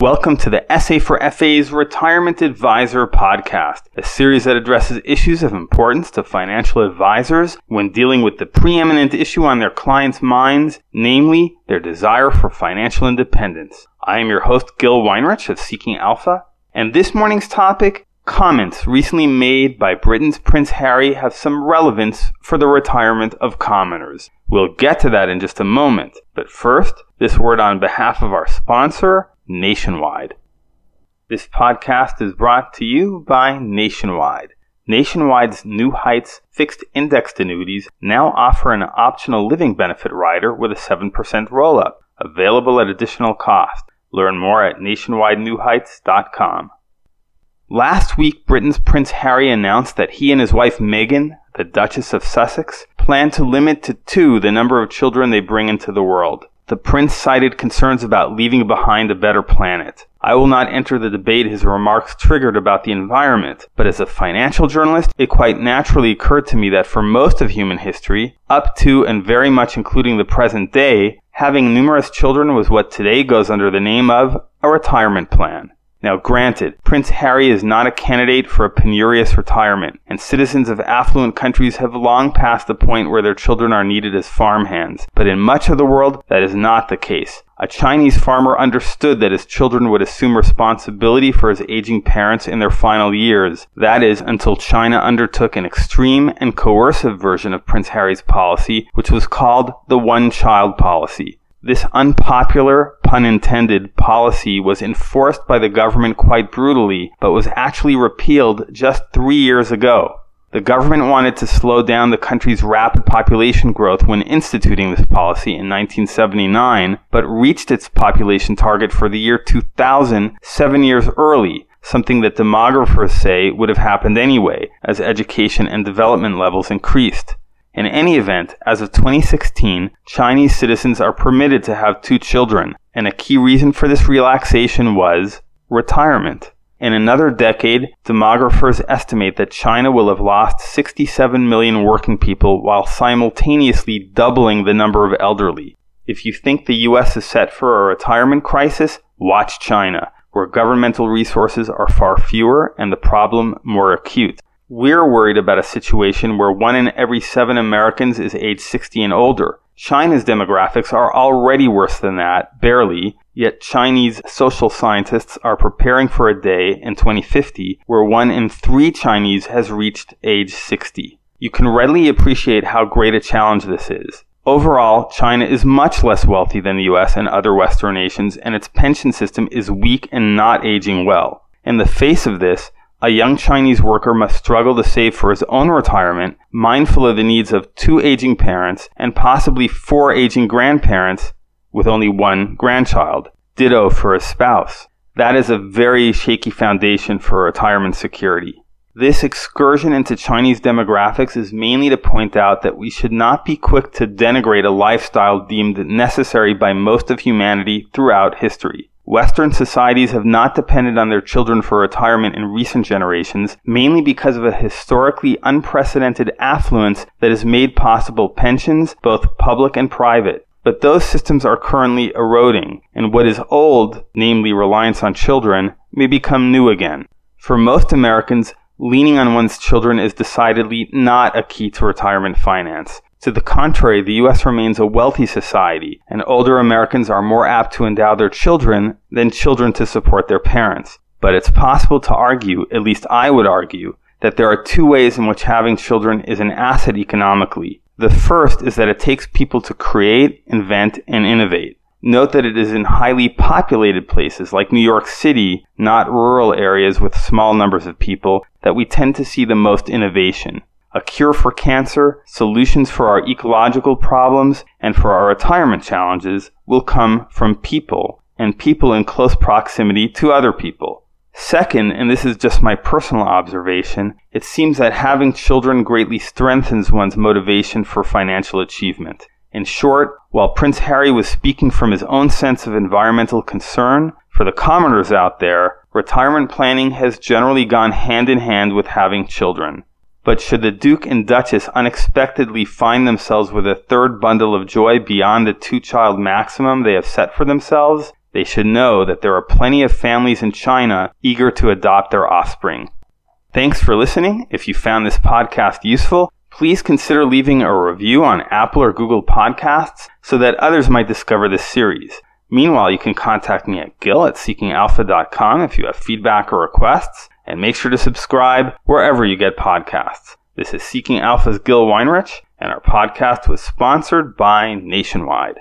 Welcome to the SA for FA's Retirement Advisor podcast, a series that addresses issues of importance to financial advisors when dealing with the preeminent issue on their clients' minds, namely their desire for financial independence. I am your host, Gil Weinrich of Seeking Alpha, and this morning's topic comments recently made by Britain's Prince Harry have some relevance for the retirement of commoners. We'll get to that in just a moment, but first, this word on behalf of our sponsor, Nationwide. This podcast is brought to you by Nationwide. Nationwide's New Heights fixed indexed annuities now offer an optional living benefit rider with a 7% roll up, available at additional cost. Learn more at nationwidenewheights.com. Last week, Britain's Prince Harry announced that he and his wife Meghan, the Duchess of Sussex, plan to limit to two the number of children they bring into the world the prince cited concerns about leaving behind a better planet. I will not enter the debate his remarks triggered about the environment, but as a financial journalist, it quite naturally occurred to me that for most of human history, up to and very much including the present day, having numerous children was what today goes under the name of a retirement plan. Now, granted, Prince Harry is not a candidate for a penurious retirement, and citizens of affluent countries have long passed the point where their children are needed as farmhands. But in much of the world, that is not the case. A Chinese farmer understood that his children would assume responsibility for his aging parents in their final years. That is, until China undertook an extreme and coercive version of Prince Harry's policy, which was called the one child policy. This unpopular, pun intended, policy was enforced by the government quite brutally, but was actually repealed just three years ago. The government wanted to slow down the country's rapid population growth when instituting this policy in 1979, but reached its population target for the year 2000 seven years early, something that demographers say would have happened anyway as education and development levels increased. In any event, as of 2016, Chinese citizens are permitted to have two children, and a key reason for this relaxation was retirement. In another decade, demographers estimate that China will have lost 67 million working people while simultaneously doubling the number of elderly. If you think the US is set for a retirement crisis, watch China, where governmental resources are far fewer and the problem more acute. We're worried about a situation where one in every seven Americans is age 60 and older. China's demographics are already worse than that, barely, yet Chinese social scientists are preparing for a day in 2050 where one in three Chinese has reached age 60. You can readily appreciate how great a challenge this is. Overall, China is much less wealthy than the US and other Western nations, and its pension system is weak and not aging well. In the face of this, a young Chinese worker must struggle to save for his own retirement, mindful of the needs of two aging parents and possibly four aging grandparents with only one grandchild. Ditto for a spouse. That is a very shaky foundation for retirement security. This excursion into Chinese demographics is mainly to point out that we should not be quick to denigrate a lifestyle deemed necessary by most of humanity throughout history. Western societies have not depended on their children for retirement in recent generations, mainly because of a historically unprecedented affluence that has made possible pensions, both public and private. But those systems are currently eroding, and what is old, namely reliance on children, may become new again. For most Americans, leaning on one's children is decidedly not a key to retirement finance. To the contrary, the U.S. remains a wealthy society, and older Americans are more apt to endow their children than children to support their parents. But it's possible to argue, at least I would argue, that there are two ways in which having children is an asset economically. The first is that it takes people to create, invent, and innovate. Note that it is in highly populated places like New York City, not rural areas with small numbers of people, that we tend to see the most innovation a cure for cancer, solutions for our ecological problems, and for our retirement challenges will come from people, and people in close proximity to other people. Second, and this is just my personal observation, it seems that having children greatly strengthens one's motivation for financial achievement. In short, while Prince Harry was speaking from his own sense of environmental concern, for the commoners out there, retirement planning has generally gone hand in hand with having children. But should the Duke and Duchess unexpectedly find themselves with a third bundle of joy beyond the two child maximum they have set for themselves, they should know that there are plenty of families in China eager to adopt their offspring. Thanks for listening. If you found this podcast useful, please consider leaving a review on Apple or Google Podcasts so that others might discover this series. Meanwhile, you can contact me at gil at seekingalpha.com if you have feedback or requests, and make sure to subscribe wherever you get podcasts. This is Seeking Alpha's Gil Weinrich, and our podcast was sponsored by Nationwide.